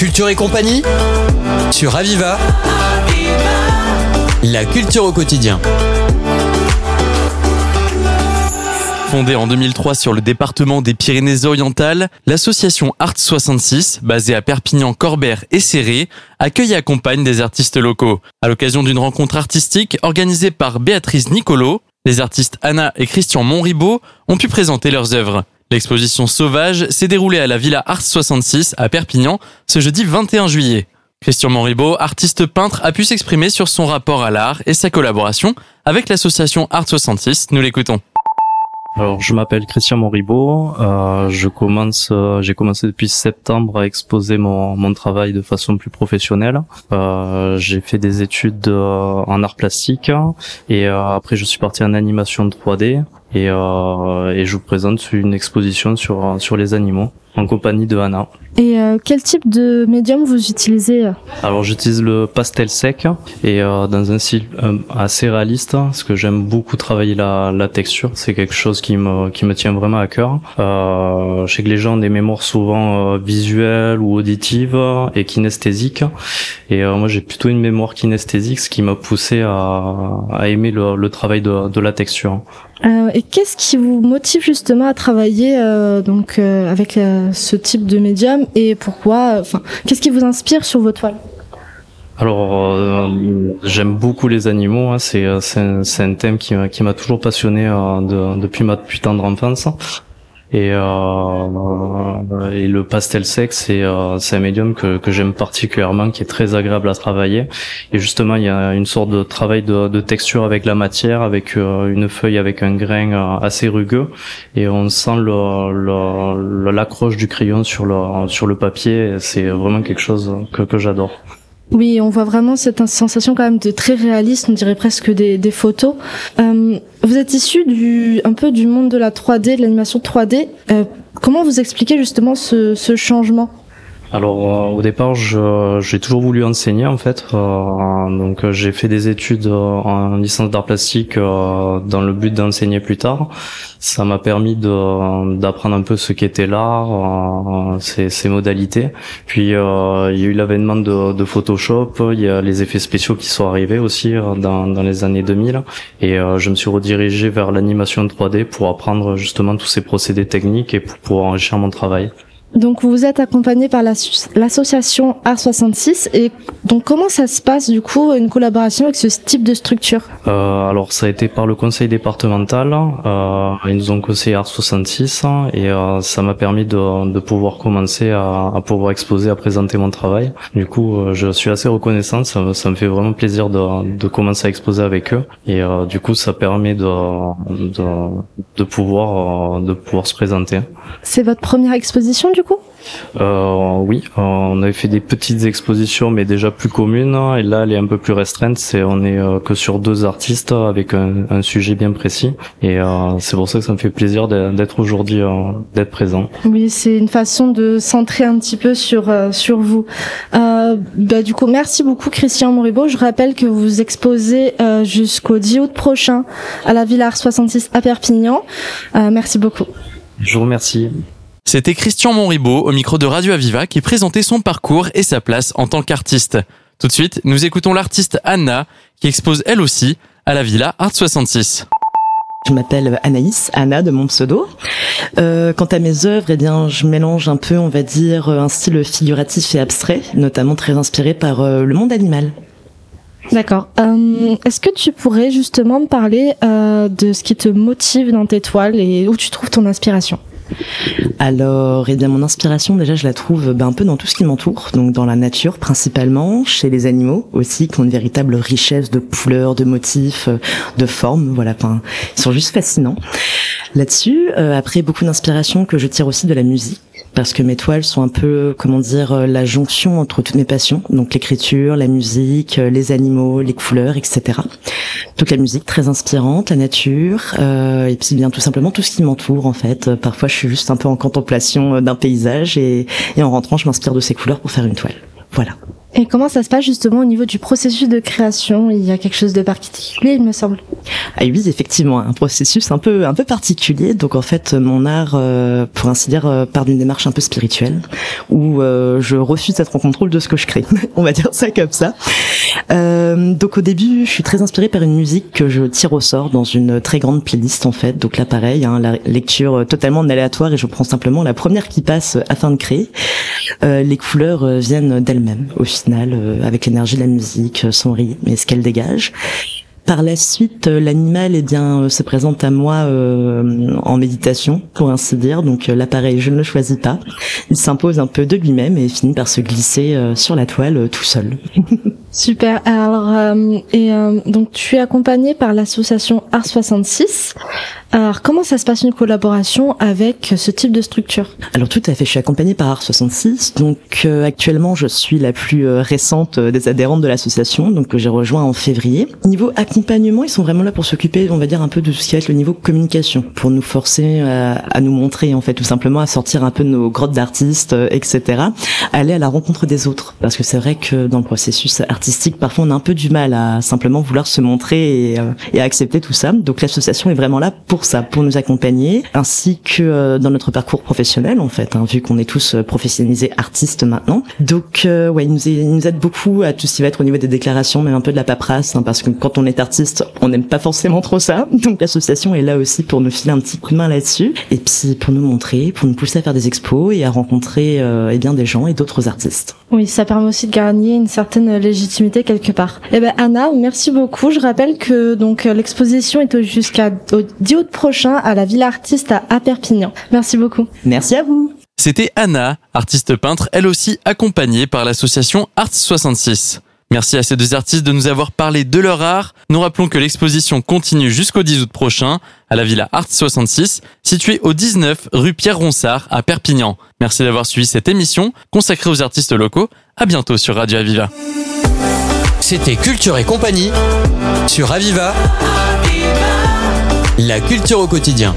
Culture et compagnie sur Aviva. La culture au quotidien. Fondée en 2003 sur le département des Pyrénées-Orientales, l'association Art 66, basée à Perpignan, Corbert et Serré, accueille et accompagne des artistes locaux. À l'occasion d'une rencontre artistique organisée par Béatrice Nicolo, les artistes Anna et Christian Monribaud ont pu présenter leurs œuvres. L'exposition Sauvage s'est déroulée à la Villa Art 66 à Perpignan ce jeudi 21 juillet. Christian Monribaud, artiste peintre, a pu s'exprimer sur son rapport à l'art et sa collaboration avec l'association Art 66. Nous l'écoutons. Alors, je m'appelle Christian Moribaud. Euh, je commence, euh, j'ai commencé depuis septembre à exposer mon, mon travail de façon plus professionnelle. Euh, j'ai fait des études en art plastique et après je suis parti en animation 3D et, euh, et je vous présente une exposition sur sur les animaux en compagnie de Anna. Et euh, quel type de médium vous utilisez euh Alors j'utilise le pastel sec et euh, dans un style euh, assez réaliste parce que j'aime beaucoup travailler la, la texture. C'est quelque chose qui me qui me tient vraiment à cœur. Euh, je sais que les gens ont des mémoires souvent euh, visuelles ou auditives et kinesthésiques et euh, moi j'ai plutôt une mémoire kinesthésique, ce qui m'a poussé à, à aimer le, le travail de, de la texture. Euh, Et qu'est-ce qui vous motive justement à travailler euh, donc euh, avec ce type de médium et pourquoi Enfin, qu'est-ce qui vous inspire sur vos toiles Alors, j'aime beaucoup les animaux. hein. C'est un, thème qui, m'a- qui m'a toujours passionné de- depuis ma plus tendre enfance. Et, euh, et le pastel sec, c'est euh, un médium que, que j'aime particulièrement, qui est très agréable à travailler. Et justement, il y a une sorte de travail de, de texture avec la matière, avec euh, une feuille avec un grain euh, assez rugueux, et on sent le- le- le- l'accroche du crayon sur le sur le papier. C'est vraiment quelque chose que, que j'adore. Oui, on voit vraiment cette sensation quand même de très réaliste, on dirait presque des, des photos. Euh, vous êtes issu du un peu du monde de la 3D, de l'animation 3D. Euh, comment vous expliquez justement ce, ce changement? Alors euh, au départ, j'ai toujours voulu enseigner en fait. Euh, donc euh, j'ai fait des études en licence d'art plastique dans le but d'enseigner plus tard. Ça m'a permis d'apprendre un peu ce qu'était l'art, ses, ses modalités. Puis il y a eu l'avènement de, de Photoshop, il y a les effets spéciaux qui sont arrivés aussi dans, dans les années 2000. Et je me suis redirigé vers l'animation 3D pour apprendre justement tous ces procédés techniques et pour pouvoir enrichir mon travail. Donc vous êtes accompagné par l'asso- l'association Art 66 et donc comment ça se passe du coup une collaboration avec ce type de structure? Euh, alors ça a été par le conseil départemental, euh, ils nous ont conseillé Art 66 et euh, ça m'a permis de, de pouvoir commencer à, à pouvoir exposer, à présenter mon travail. Du coup, euh, je suis assez reconnaissant, ça, me- ça me fait vraiment plaisir de, de commencer à exposer avec eux et euh, du coup ça permet de, de, de pouvoir de pouvoir se présenter. C'est votre première exposition du coup Euh, oui, euh, on avait fait des petites expositions, mais déjà plus communes. Et là, elle est un peu plus restreinte. C'est on est euh, que sur deux artistes avec un, un sujet bien précis. Et euh, c'est pour ça que ça me fait plaisir d'être aujourd'hui, euh, d'être présent. Oui, c'est une façon de centrer un petit peu sur euh, sur vous. Euh, bah, du coup, merci beaucoup Christian Moribo. Je rappelle que vous exposez euh, jusqu'au 10 août prochain à la Villa Art 66 à Perpignan. Euh, merci beaucoup. Je vous remercie. C'était Christian Monribaud au micro de Radio Aviva qui présentait son parcours et sa place en tant qu'artiste. Tout de suite, nous écoutons l'artiste Anna qui expose elle aussi à la Villa Art 66. Je m'appelle Anaïs, Anna de mon pseudo. Euh, quant à mes œuvres, eh bien, je mélange un peu, on va dire, un style figuratif et abstrait, notamment très inspiré par euh, le monde animal. D'accord. Euh, Est-ce que tu pourrais justement me parler euh, de ce qui te motive dans tes toiles et où tu trouves ton inspiration? Alors, eh bien, mon inspiration, déjà, je la trouve ben, un peu dans tout ce qui m'entoure, donc dans la nature principalement, chez les animaux aussi, qui ont une véritable richesse de couleurs, de motifs, de formes, voilà, enfin, ils sont juste fascinants. Là-dessus, euh, après, beaucoup d'inspiration que je tire aussi de la musique, parce que mes toiles sont un peu, comment dire, euh, la jonction entre toutes mes passions, donc l'écriture, la musique, euh, les animaux, les couleurs, etc. Donc la musique très inspirante, la nature, et puis bien tout simplement tout ce qui m'entoure en fait. Parfois suis juste un peu en contemplation euh, d'un paysage et, et en rentrant je m'inspire de ces couleurs pour faire une toile. Voilà. Et comment ça se passe justement au niveau du processus de création? Il y a quelque chose de particulier, il me semble. Ah oui, effectivement, un processus un peu un peu particulier. Donc en fait, mon art, euh, pour ainsi dire, euh, part d'une démarche un peu spirituelle, où euh, je refuse d'être en contrôle de ce que je crée. On va dire ça comme ça. donc au début, je suis très inspirée par une musique que je tire au sort dans une très grande playlist en fait. Donc là, pareil, hein, la lecture totalement aléatoire et je prends simplement la première qui passe afin de créer. Les couleurs viennent d'elles-mêmes au final, avec l'énergie de la musique, son rythme et ce qu'elle dégage. Par la suite, euh, l'animal eh bien euh, se présente à moi euh, en méditation, pour ainsi dire. Donc l'appareil, je ne le choisis pas. Il s'impose un peu de lui-même et finit par se glisser sur la toile tout seul. Super. Alors et donc tu es accompagné par l'association Art 66. Alors, comment ça se passe une collaboration avec ce type de structure? Alors, tout à fait. Je suis accompagnée par Art 66. Donc, euh, actuellement, je suis la plus euh, récente euh, des adhérentes de l'association, donc que j'ai rejoint en février. Niveau accompagnement, ils sont vraiment là pour s'occuper, on va dire, un peu de ce qui va être le niveau communication, pour nous forcer à, nous montrer, en fait, tout simplement à sortir un peu de nos grottes d'artistes, etc. Aller à la rencontre des autres, parce que c'est vrai que dans le processus artistique, parfois, on a un peu du mal à simplement vouloir se montrer et, et à accepter tout ça. Donc, l'association est vraiment là pour ça, pour nous accompagner, ainsi que euh, dans notre parcours professionnel en fait, hein, vu qu'on est tous euh, professionnalisés artistes maintenant. Donc euh, ouais, il nous, il nous, aide beaucoup à tout ce qui va être au niveau des déclarations, même un peu de la paperasse, hein, parce que quand on est artiste, on n'aime pas forcément trop ça. Donc l'association est là aussi pour nous filer un petit coup de main là-dessus, et puis pour nous montrer, pour nous pousser à faire des expos et à rencontrer eh bien des gens et d'autres artistes. Oui, ça permet aussi de gagner une certaine légitimité quelque part. Eh ben Anna, merci beaucoup. Je rappelle que donc l'exposition est jusqu'à 10 août prochain à la Villa Artiste à Perpignan. Merci beaucoup. Merci à vous. C'était Anna, artiste peintre, elle aussi accompagnée par l'association Arts 66. Merci à ces deux artistes de nous avoir parlé de leur art. Nous rappelons que l'exposition continue jusqu'au 10 août prochain à la Villa Arts 66, située au 19 rue Pierre Ronsard à Perpignan. Merci d'avoir suivi cette émission consacrée aux artistes locaux. À bientôt sur Radio Aviva. C'était Culture et compagnie sur Aviva. La culture au quotidien.